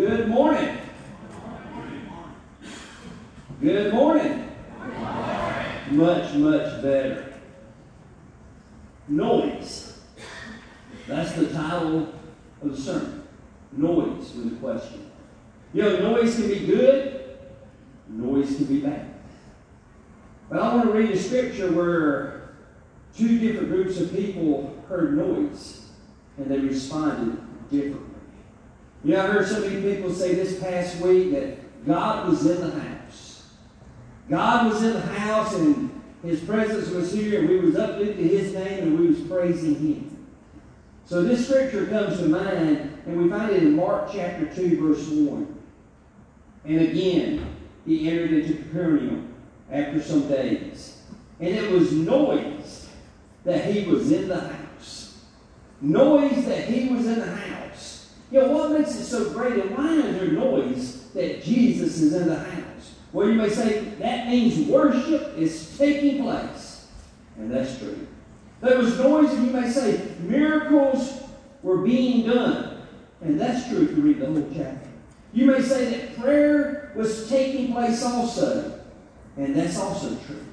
Good morning. Good morning. Much, much better. Noise. That's the title of the sermon. Noise with a question. You know, noise can be good, noise can be bad. But I want to read a scripture where two different groups of people heard noise and they responded differently. You know, I heard so many people say this past week that God was in the house. God was in the house and his presence was here and we was uplifting his name and we was praising him. So this scripture comes to mind and we find it in Mark chapter 2 verse 1. And again, he entered into Capernaum after some days. And it was noise that he was in the house. Noise that he was in the house. It so great and why is there noise that Jesus is in the house? Well, you may say that means worship is taking place. And that's true. There was noise, and you may say miracles were being done. And that's true if you read the whole chapter. You may say that prayer was taking place also. And that's also true.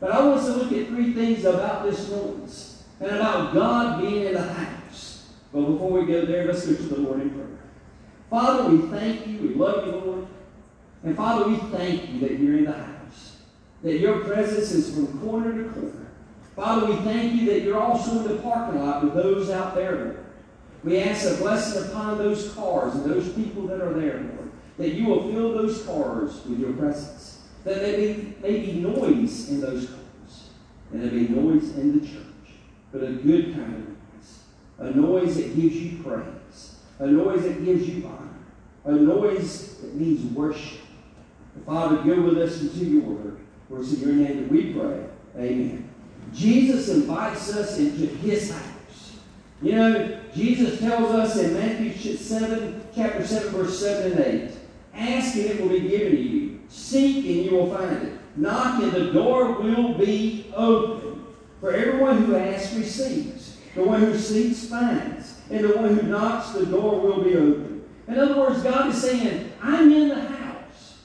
But I want us to look at three things about this noise and about God being in the house. But before we go there, let's go to the Lord in prayer. Father, we thank you. We love you, Lord. And Father, we thank you that you're in the house, that your presence is from corner to corner. Father, we thank you that you're also in the parking lot with those out there, Lord. We ask a blessing upon those cars and those people that are there, Lord, that you will fill those cars with your presence. That there may, may be noise in those cars, and there be noise in the church, but a good kind of noise. A noise that gives you praise, a noise that gives you honor, a noise that means worship. Father, go with us into your word. For it's in your name that we pray. Amen. Jesus invites us into his house. You know, Jesus tells us in Matthew 7, chapter 7, verse 7 and 8, Ask and it will be given to you. Seek and you will find it. Knock and the door will be open. For everyone who asks receives. The one who seeks finds. And the one who knocks, the door will be open. In other words, God is saying, I'm in the house.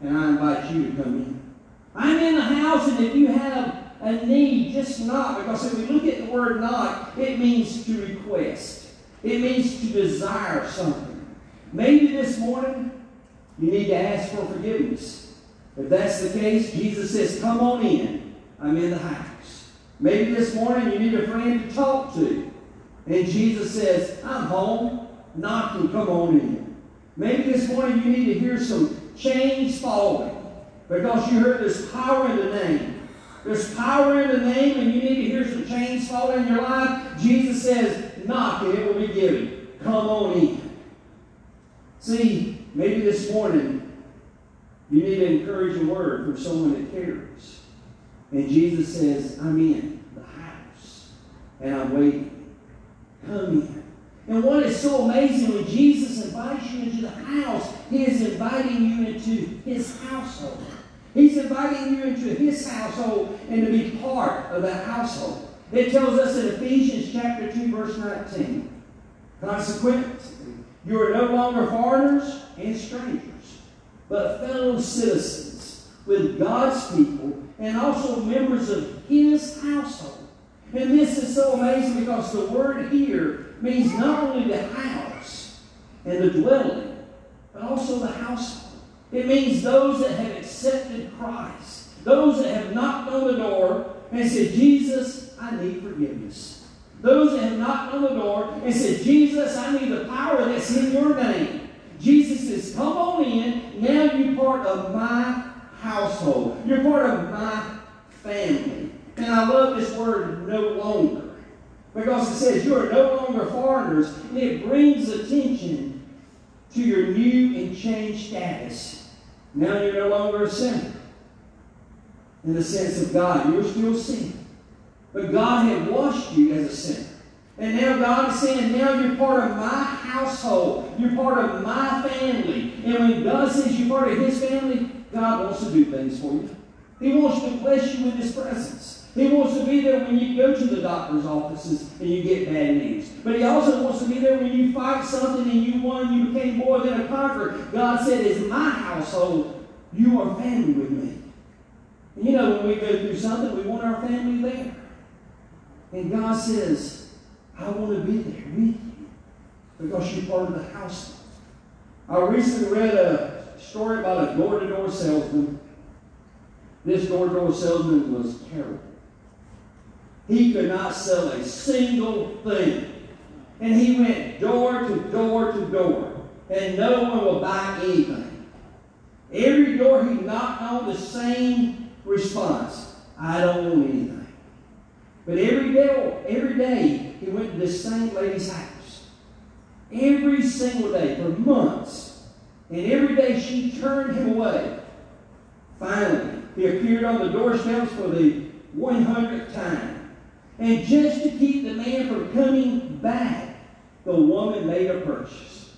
And I invite you to come in. I'm in the house, and if you have a need, just knock. Because if we look at the word knock, it means to request. It means to desire something. Maybe this morning you need to ask for forgiveness. If that's the case, Jesus says, Come on in. I'm in the house. Maybe this morning you need a friend to talk to. And Jesus says, I'm home. Knock and come on in. Maybe this morning you need to hear some chains falling because you heard there's power in the name. There's power in the name, and you need to hear some chains falling in your life. Jesus says, Knock and it will be given. Come on in. See, maybe this morning you need an encouraging word from someone that cares. And Jesus says, I'm in the house and I'm waiting. Come in. And what is so amazing when Jesus invites you into the house, he is inviting you into his household. He's inviting you into his household and to be part of that household. It tells us in Ephesians chapter 2, verse 19. Consequently, you are no longer foreigners and strangers, but fellow citizens with God's people and also members of his household. And this is so amazing because the word here means not only the house and the dwelling, but also the household. It means those that have accepted Christ, those that have knocked on the door and said, Jesus, I need forgiveness. Those that have knocked on the door and said, Jesus, I need the power that's in your name. Jesus says, Come on in. Now you're part of my household. You're part of my family. And I love this word no longer. Because it says you are no longer foreigners, and it brings attention to your new and changed status. Now you're no longer a sinner. In the sense of God, you're still sinning. But God had washed you as a sinner. And now God is saying, now you're part of my household. You're part of my family. And when God says you're part of his family, God wants to do things for you. He wants to bless you with his presence. He wants to be there when you go to the doctor's offices and you get bad news. But he also wants to be there when you fight something and you won, you became more than a conqueror. God said, It's my household. You are family with me. And you know, when we go through something, we want our family there. And God says, I want to be there with you because you're part of the household. I recently read a story about a door to door salesman. This door to door salesman was terrible. He could not sell a single thing. And he went door to door to door, and no one would buy anything. Every door he knocked on, the same response I don't want anything. But every day, every day, he went to this same lady's house. Every single day for months. And every day she turned him away. Finally, he appeared on the doorsteps for the 100th time. And just to keep the man from coming back, the woman made a purchase.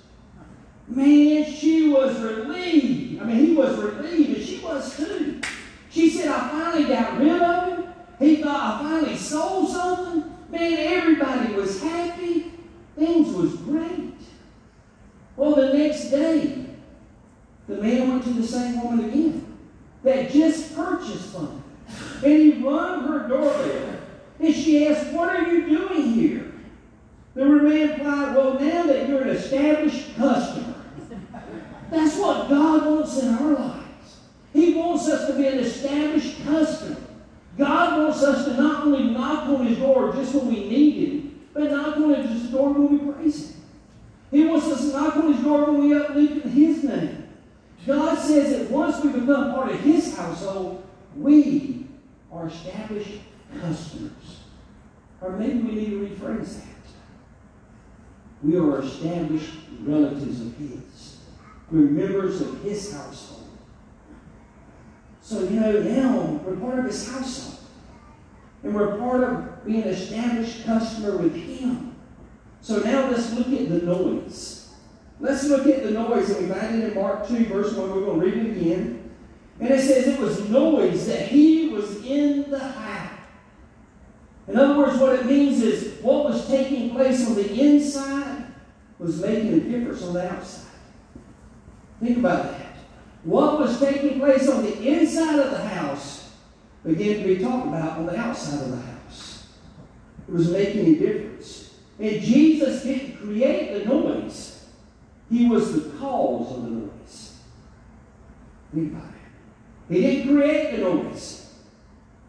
Man, she was relieved. I mean, he was relieved, and she was too. She said, I finally got rid of him. He thought I finally sold something. Man, everybody was happy. Things was great. Well, the next day, the man went to the same woman again that just purchased from. And he rung her doorbell. And she asked, What are you doing here? The man replied, Well, now that you're an established customer, that's what God wants in our lives. He wants us to be an established customer. God wants us to not only knock on His door just when we need Him, but knock on His door when we praise Him. He wants us to knock on His door when we uplift His name. God says that once we become part of His household, we are established customers. Or maybe we need to rephrase that. We are established relatives of His. We're members of His household. So, you know, now we're part of His household. And we're part of being an established customer with Him. So now let's look at the noise. Let's look at the noise, that we find in Mark 2, verse 1. We're going to read it again. And it says, It was noise that he was in the house. In other words, what it means is what was taking place on the inside was making a difference on the outside. Think about that. What was taking place on the inside of the house began to be talked about on the outside of the house. It was making a difference. And Jesus didn't create the noise, He was the cause of the noise. Think about it. He didn't create the noise,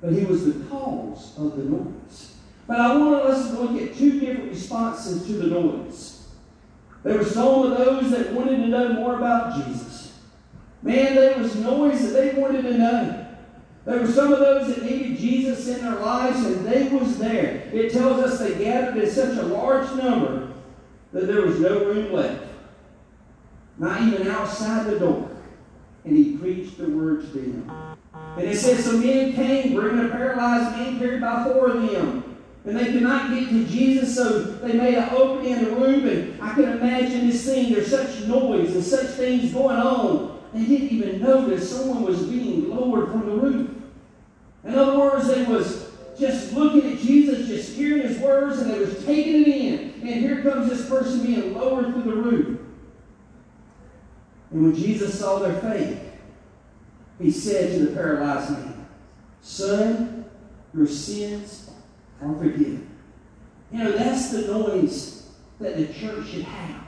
but He was the cause of the noise. But I want us to look at two different responses to the noise. There were some of those that wanted to know more about Jesus. Man, there was noise that they wanted to know. There were some of those that needed Jesus in their lives, and they was there. It tells us they gathered in such a large number that there was no room left. Not even outside the door. And he preached the word to them. And it says some men came, bringing a paralyzed man carried by four of them. And they could not get to Jesus, so they made an opening in the room. And I can imagine this scene. There's such noise and such things going on. They didn't even notice someone was being lowered from the roof. In other words, they was just looking at Jesus, just hearing his words, and they was taking it in. And here comes this person being lowered through the roof. And when Jesus saw their faith, he said to the paralyzed man, Son, your sins are forgiven. You know, that's the noise that the church should have.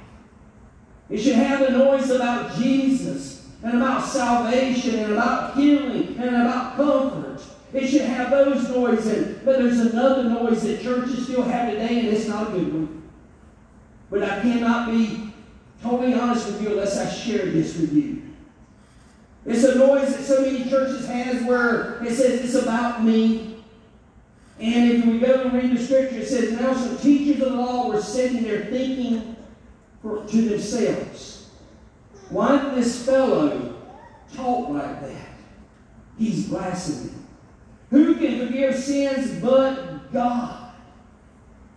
It should have the noise about Jesus and about salvation and about healing and about comfort. It should have those noises. But there's another noise that churches still have today, and it's not a good one. But I cannot be totally honest with you unless I share this with you. It's a noise that so many churches has where it says it's about me. And if we go and read the scripture, it says, Now some teachers of the law were sitting there thinking for, to themselves. Why did this fellow talk like that? He's blaspheming. Who can forgive sins but God?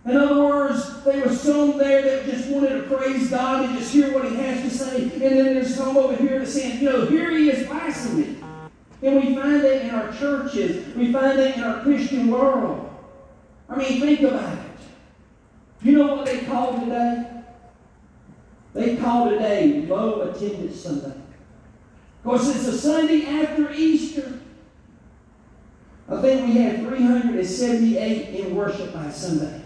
In other words, there were some there that just wanted to praise God and just hear what he has to say. And then there's some over here that's saying, you know, here he is blaspheming. And we find that in our churches. We find that in our Christian world. I mean, think about it. You know what they call today? They call today low attendance Sunday. Because it's a Sunday after Easter. I think we had 378 in worship by Sunday.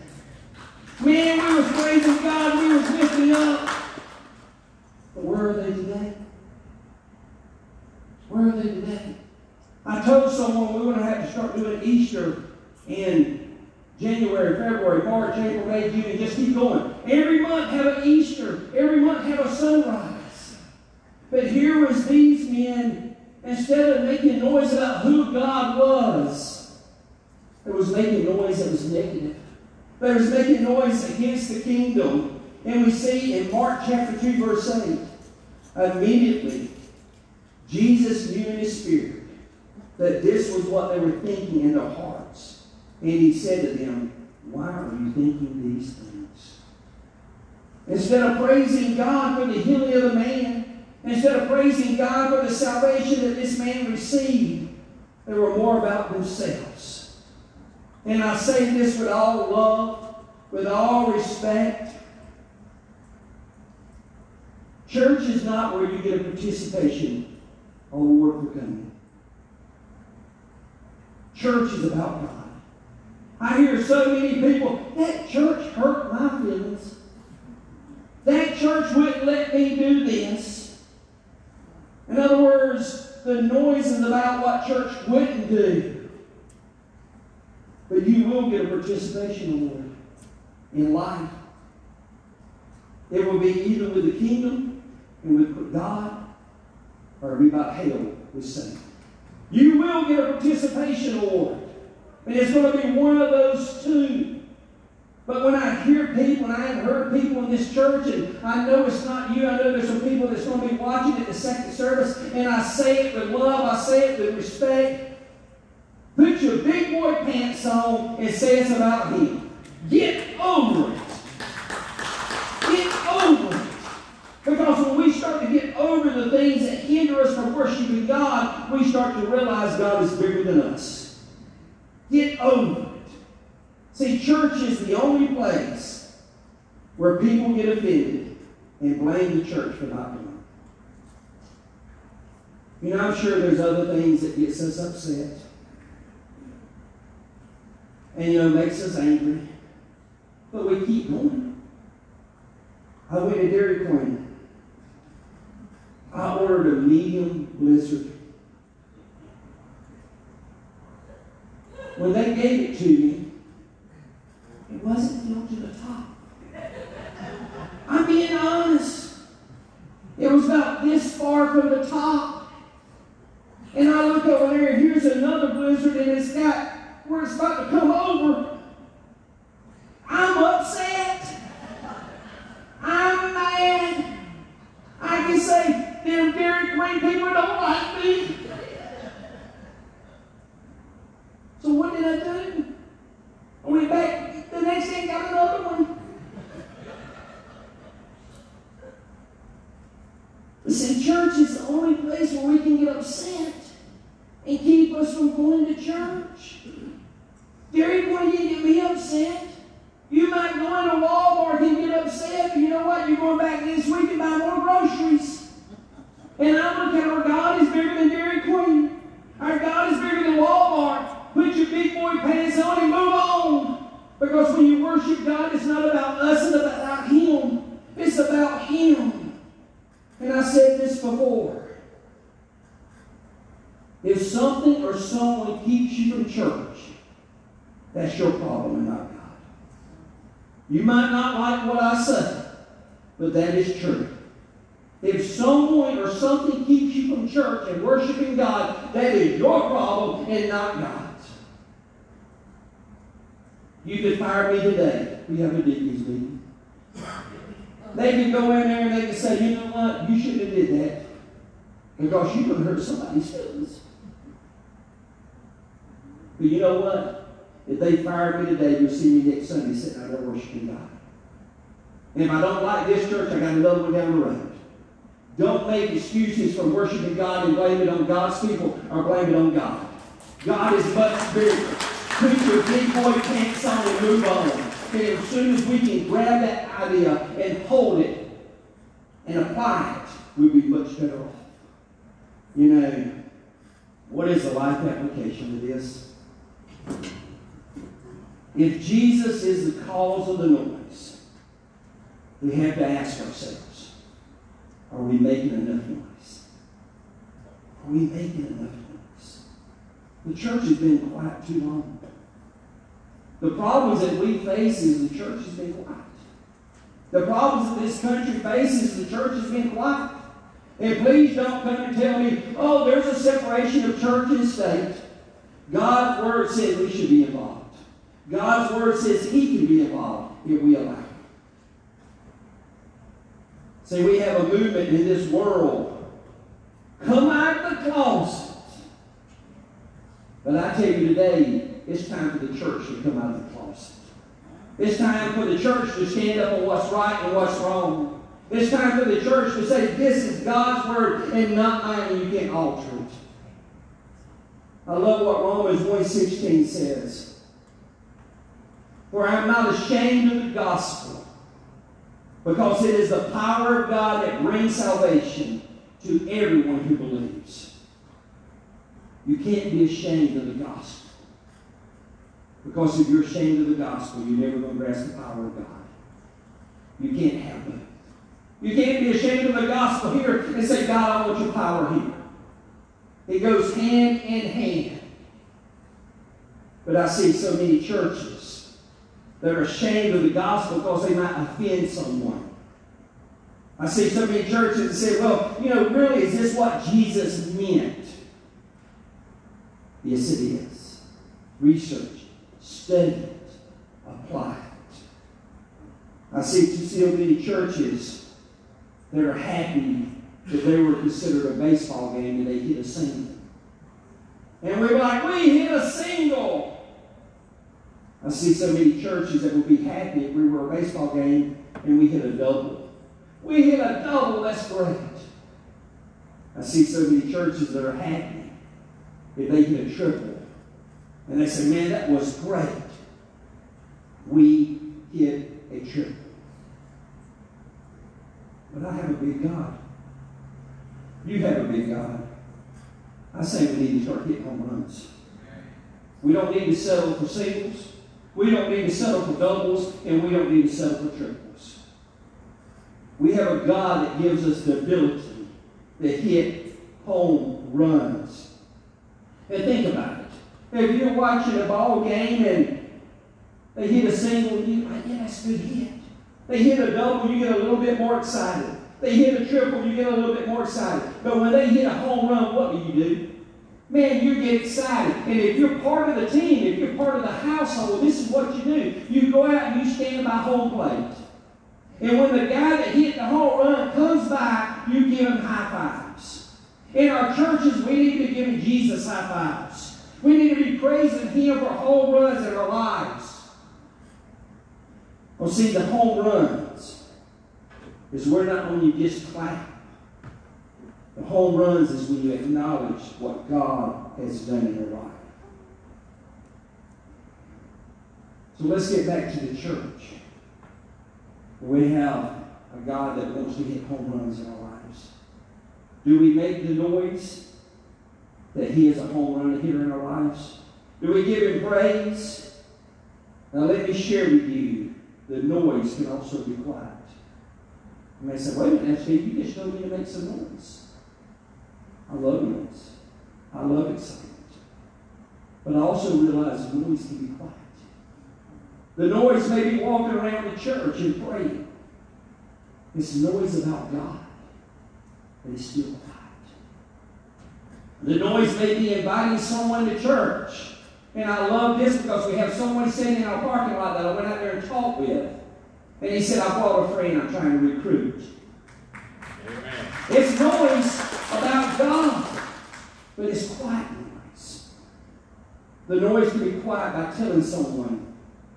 Man, we was praising God, we was lifting up. But where are they today? Where are they today? I told someone we are going to have to start doing Easter in January, February, March, April, May, June, and just keep going. Every month have an Easter. Every month have a sunrise. But here was these men, instead of making noise about who God was, it was making noise that was negative. They was making noise against the kingdom. And we see in Mark chapter 2, verse 8, immediately Jesus knew in his spirit that this was what they were thinking in their hearts. And he said to them, Why are you thinking these things? Instead of praising God for the healing of the man, instead of praising God for the salvation that this man received, they were more about themselves. And I say this with all love, with all respect. Church is not where you get a participation award for coming. Church is about God. I hear so many people, that church hurt my feelings. That church wouldn't let me do this. In other words, the noise is about what church wouldn't do. But you will get a participation award in life. It will be either with the kingdom and with God, or it'll be about hell with Satan. You will get a participation award. And it's going to be one of those two. But when I hear people, and I have heard people in this church, and I know it's not you, I know there's some people that's going to be watching at the second service, and I say it with love, I say it with respect. Put your boy pants on and say it's about him. Get over it. Get over it. Because when we start to get over the things that hinder us from worshiping God, we start to realize God is bigger than us. Get over it. See, church is the only place where people get offended and blame the church for not it. You know, I'm sure there's other things that gets us upset. And, you know, makes us angry. But we keep going. I went to Dairy Queen I ordered a medium blizzard. When they gave it to me, it wasn't filled to the top. I'm being honest. It was about this far from the top. And I look over there, and here's another blizzard, and it's got where it's about to come over. I'm upset. I'm mad. I can say, them Dairy Queen people don't like me. So what did I do? I went back the next day and got another one. Listen, church is the only place where we can get upset and keep us from going to church. Dairy Queen didn't get me upset. You might go into Walmart and get upset, but you know what? You're going back this week and buy more groceries. And I look at our God is bigger than Dairy Queen. Our God is bigger than Walmart. Put your big boy pants on and move on. Because when you worship God, it's not about us, it's about Him. It's about Him. And I said this before. If something or someone keeps you from church, that's your problem and not God. You might not like what I say, but that is true. If someone or something keeps you from church and worshiping That is your problem and not God's. You could fire me today. We have a meeting. They can go in there and they can say, you know what, you shouldn't have did that. Because you could hurt somebody's feelings. But you know what? If they fire me today, you'll see me next Sunday sitting out there worshiping God. And if I don't like this church, I got another one down the road. Don't make excuses for worshiping God and blame it on God's people or blame it on God. God is much bigger. Put your big boy pants on and move on. And as soon as we can grab that idea and hold it and apply it, we'll be much better off. You know, what is the life application of this? If Jesus is the cause of the noise, we have to ask ourselves, are we making enough noise? Are we making enough noise? The church has been quiet too long. The problems that we face is the church has been quiet. The problems that this country faces, the church has been quiet. And please don't come and tell me, oh, there's a separation of church and state. God's word says we should be involved. God's word says he can be involved if we allow. See, we have a movement in this world. Come out of the closet. But I tell you today, it's time for the church to come out of the closet. It's time for the church to stand up on what's right and what's wrong. It's time for the church to say, this is God's word and not mine, and you can't alter it. I love what Romans 1.16 says. For I am not ashamed of the gospel, because it is the power of God that brings salvation to everyone who believes. You can't be ashamed of the gospel. Because if you're ashamed of the gospel, you're never going to grasp the power of God. You can't have both. You can't be ashamed of the gospel here and say, God, I want your power here. It goes hand in hand. But I see so many churches that are ashamed of the gospel because they might offend someone. I see so many churches that say, well, you know, really, is this what Jesus meant? Yes, it is. Research study it, apply it. I see so many churches that are happy that they were considered a baseball game and they hit a single. And we were like, we hit a single. I see so many churches that would be happy if we were a baseball game and we hit a double. We hit a double, that's great. I see so many churches that are happy if they hit a triple. And they say, man, that was great. We hit a triple. But I have a big God. You have a big God. I say we need to start hitting home runs. We don't need to settle for singles. We don't need to settle for doubles. And we don't need to settle for triples. We have a God that gives us the ability to hit home runs. And think about it. If you're watching a ball game and they hit a single, you like, yeah, that's a good hit. They hit a double, you get a little bit more excited. They hit a triple, you get a little bit more excited. But when they hit a home run, what do you do? Man, you get excited. And if you're part of the team, if you're part of the household, this is what you do. You go out and you stand by home plate. And when the guy that hit the home run comes by, you give him high fives. In our churches, we need to give Jesus high fives. We need to be praising Him for home runs in our lives. Well, see, the home runs is where not only you just clap, the home runs is when you acknowledge what God has done in your life. So let's get back to the church. We have a God that wants to hit home runs in our lives. Do we make the noise that He is a home run hitter in our lives? Do we give Him praise? Now, let me share with you the noise can also be quiet. You may say, wait a minute, you just told me to make some noise. I love noise. I love excitement. But I also realize noise can be quiet. The noise may be walking around the church and praying. It's noise about God, but it's still quiet. The noise may be inviting someone to church. And I love this because we have someone sitting in our parking lot that I went out there and talked with. And he said, I brought a friend I'm trying to recruit. Amen. It's noise God, but it's quiet noise. The noise can be quiet by telling someone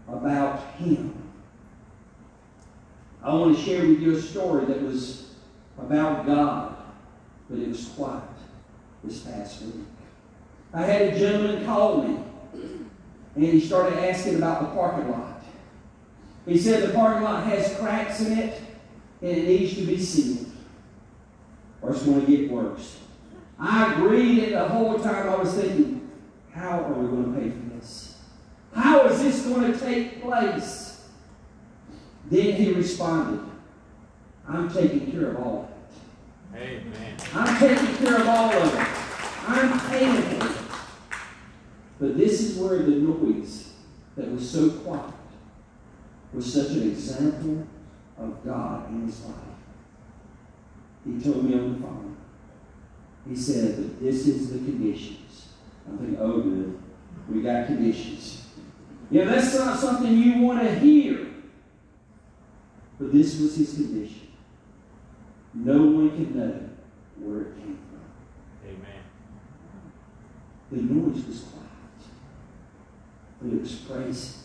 about Him. I want to share with you a story that was about God but it was quiet this past week. I had a gentleman call me, and he started asking about the parking lot. He said the parking lot has cracks in it, and it needs to be sealed, or it's going to get worse. I agreed, and the whole time I was thinking, how are we going to pay for this? How is this going to take place? Then he responded, I'm taking care of all of it. Amen. I'm taking care of all of it. I'm paying for it. But this is where the noise that was so quiet was such an example of God in his life. He told me on the phone. He said this is the conditions. I'm thinking, oh good, we got conditions. Yeah, that's not something you want to hear. But this was his condition. No one can know where it came from. Amen. The noise was quiet, but it was praising.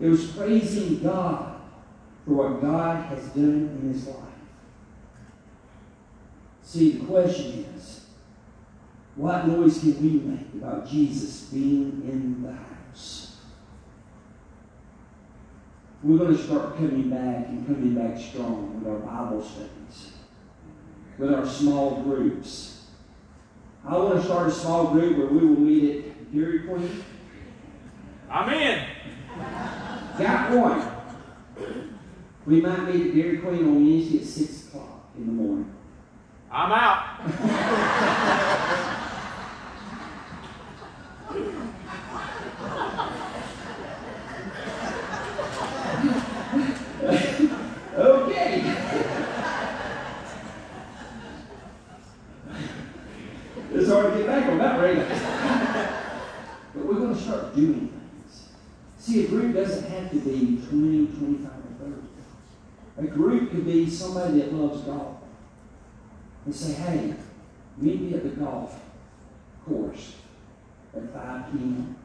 It was praising God for what God has done in his life. See, the question is, what noise can we make about Jesus being in the house? We're going to start coming back and coming back strong with our Bible studies, with our small groups. I want to start a small group where we will meet at Dairy Queen. I'm in. Got one. We might meet at Dairy Queen on Wednesday at 6 o'clock in the morning. I'm out. Okay. it's hard to get back on that, right? but we're going to start doing things. See, a group doesn't have to be 20, 25, or 30. A group could be somebody that loves golf. And say, hey, meet me at the golf course at 5 p.m.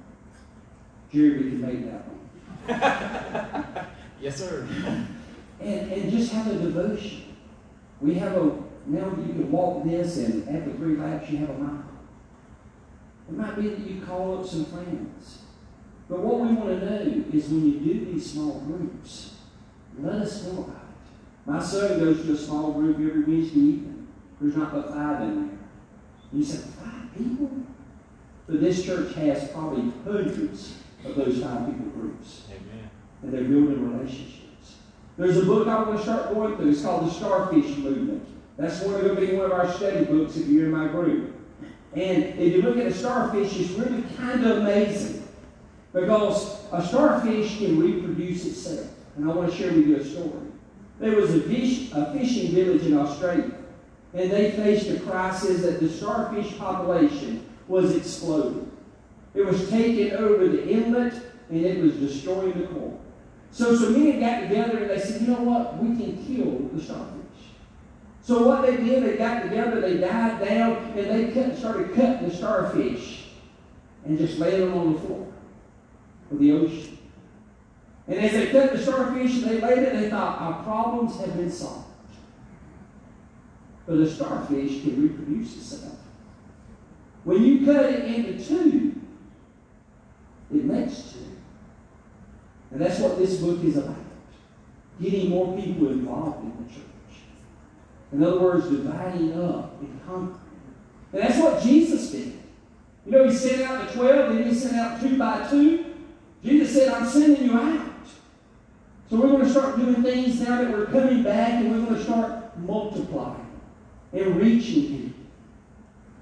Jerry, we can make that one. Yes, sir. and, and just have a devotion. We have a, now you can walk this and after three laps you have a mile. It might be that you call up some friends. But what we want to know is when you do these small groups, let us know about it. My son goes to a small group every Wednesday evening. There's not but five in there. You say, five people? But this church has probably hundreds of those five people groups Amen. and they're building relationships. There's a book I want to start going through. It's called The Starfish Movement. That's one going to be one of our study books if you're in my group. And if you look at a starfish, it's really kind of amazing because a starfish can reproduce itself. And I want to share with you a story. There was a, fish, a fishing village in Australia, and they faced a crisis that the starfish population was exploding. It was taking over the inlet, and it was destroying the coral. So some men got together and they said, you know what? We can kill the starfish. So what they did, they got together, they died down, and they cut, started cutting the starfish and just laying them on the floor of the ocean. And as they cut the starfish and they laid it, they thought, our problems have been solved. But a starfish can reproduce itself. When you cut it into two, it makes two. And that's what this book is about. Getting more people involved in the church. In other words, dividing up and conquering. And that's what Jesus did. You know, he sent out the 12, then he sent out two by two. Jesus said, I'm sending you out. So we're going to start doing things now that we're coming back, and we're going to start multiplying and reaching people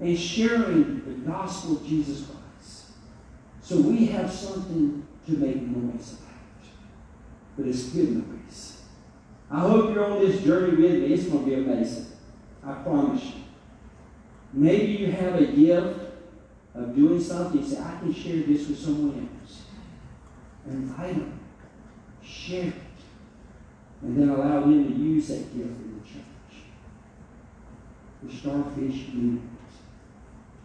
and sharing the gospel of Jesus Christ. So we have something to make noise about. But it's good noise. I hope you're on this journey with me. It's going to be amazing. I promise you. Maybe you have a gift of doing something. You say, I can share this with someone else. Invite them. Share it. And then allow them to use that gift in the church. The starfish movement.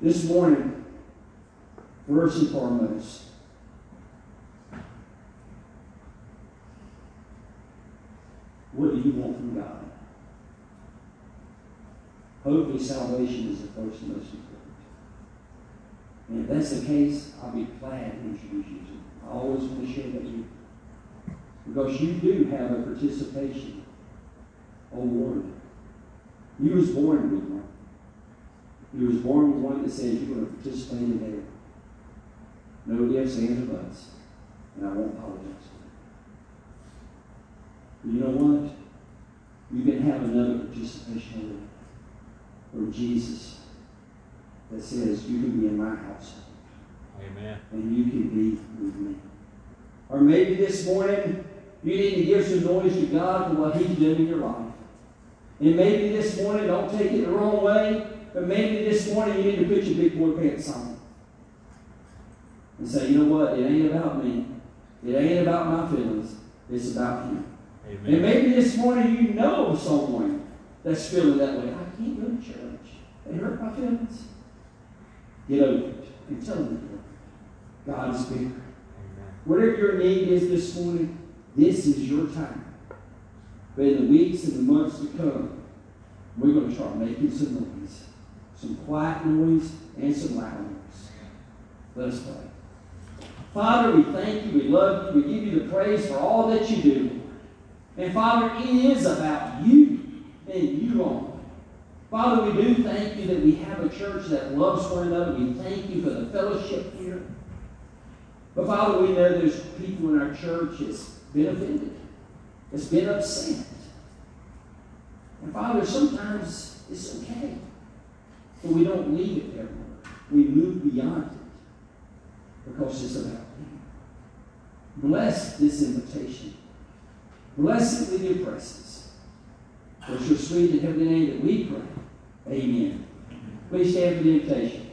This morning, first and foremost, what do you want from God? Hopefully, salvation is the first and most important. And if that's the case, I'll be glad to introduce you. I always want to share that with you. Because you do have a participation award. You was born with one. You was born with one that says you're going to participate in there. No ifs, ands, or buts. And I won't apologize. But you know what? You can have another participation from Jesus that says you can be in my house Amen. and you can be with me. Or maybe this morning you need to give some noise to God for what He's doing in your life. And maybe this morning, don't take it the wrong way, but maybe this morning you need to put your big boy pants on and say, you know what? It ain't about me. It ain't about my feelings. It's about Him. And maybe this morning you know someone that's feeling that way. I can't go to church. They hurt my feelings. Get over it and tell them God is bigger. Amen. Whatever your need is this morning, this is your time. But in the weeks and the months to come, we're going to start making some noise. Some quiet noise and some loud noise. Let us pray. Father, we thank you, we love you, we give you the praise for all that you do. And Father, it is about you and you only. Father, we do thank you that we have a church that loves one another. We thank you for the fellowship here. But Father, we know there's people in our church that's been offended, that's been upset. And Father, sometimes it's okay. But we don't leave it there, We move beyond it because it's about you. Bless this invitation. Bless it with your presence. For it's your sweet and heavenly name that we pray. Amen. Please stand for the invitation.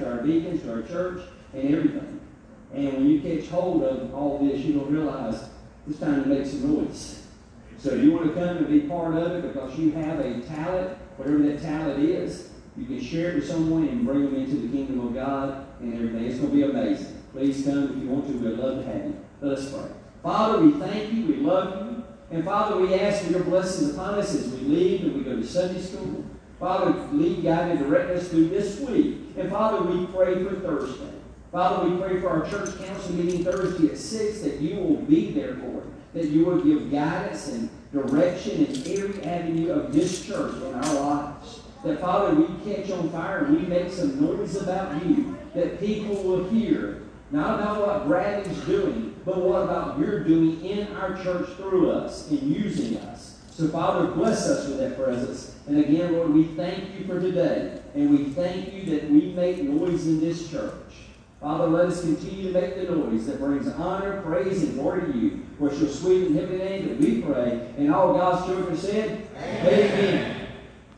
To our deacons to our church and everything. And when you catch hold of all this, you don't realize it's time to make some noise. So you want to come and be part of it because you have a talent, whatever that talent is, you can share it with someone and bring them into the kingdom of God and everything. It's going to be amazing. Please come if you want to. We'd love to have you. Let us pray. Father, we thank you. We love you. And Father, we ask for your blessings upon us as we leave and we go to Sunday school. Father, lead, guide, and direct us through this week. And Father, we pray for Thursday. Father, we pray for our church council meeting Thursday at 6 that you will be there Lord, that you will give guidance and direction in every avenue of this church in our lives. That, Father, we catch on fire and we make some noise about you, that people will hear not about what Bradley's doing, but what about you're doing in our church through us and using us. So, Father, bless us with that presence. And again, Lord, we thank you for today. And we thank you that we make noise in this church. Father, let us continue to make the noise that brings honor, praise, and glory to you. For your sweet and heavenly name that we pray. And all God's children said, Amen. Amen.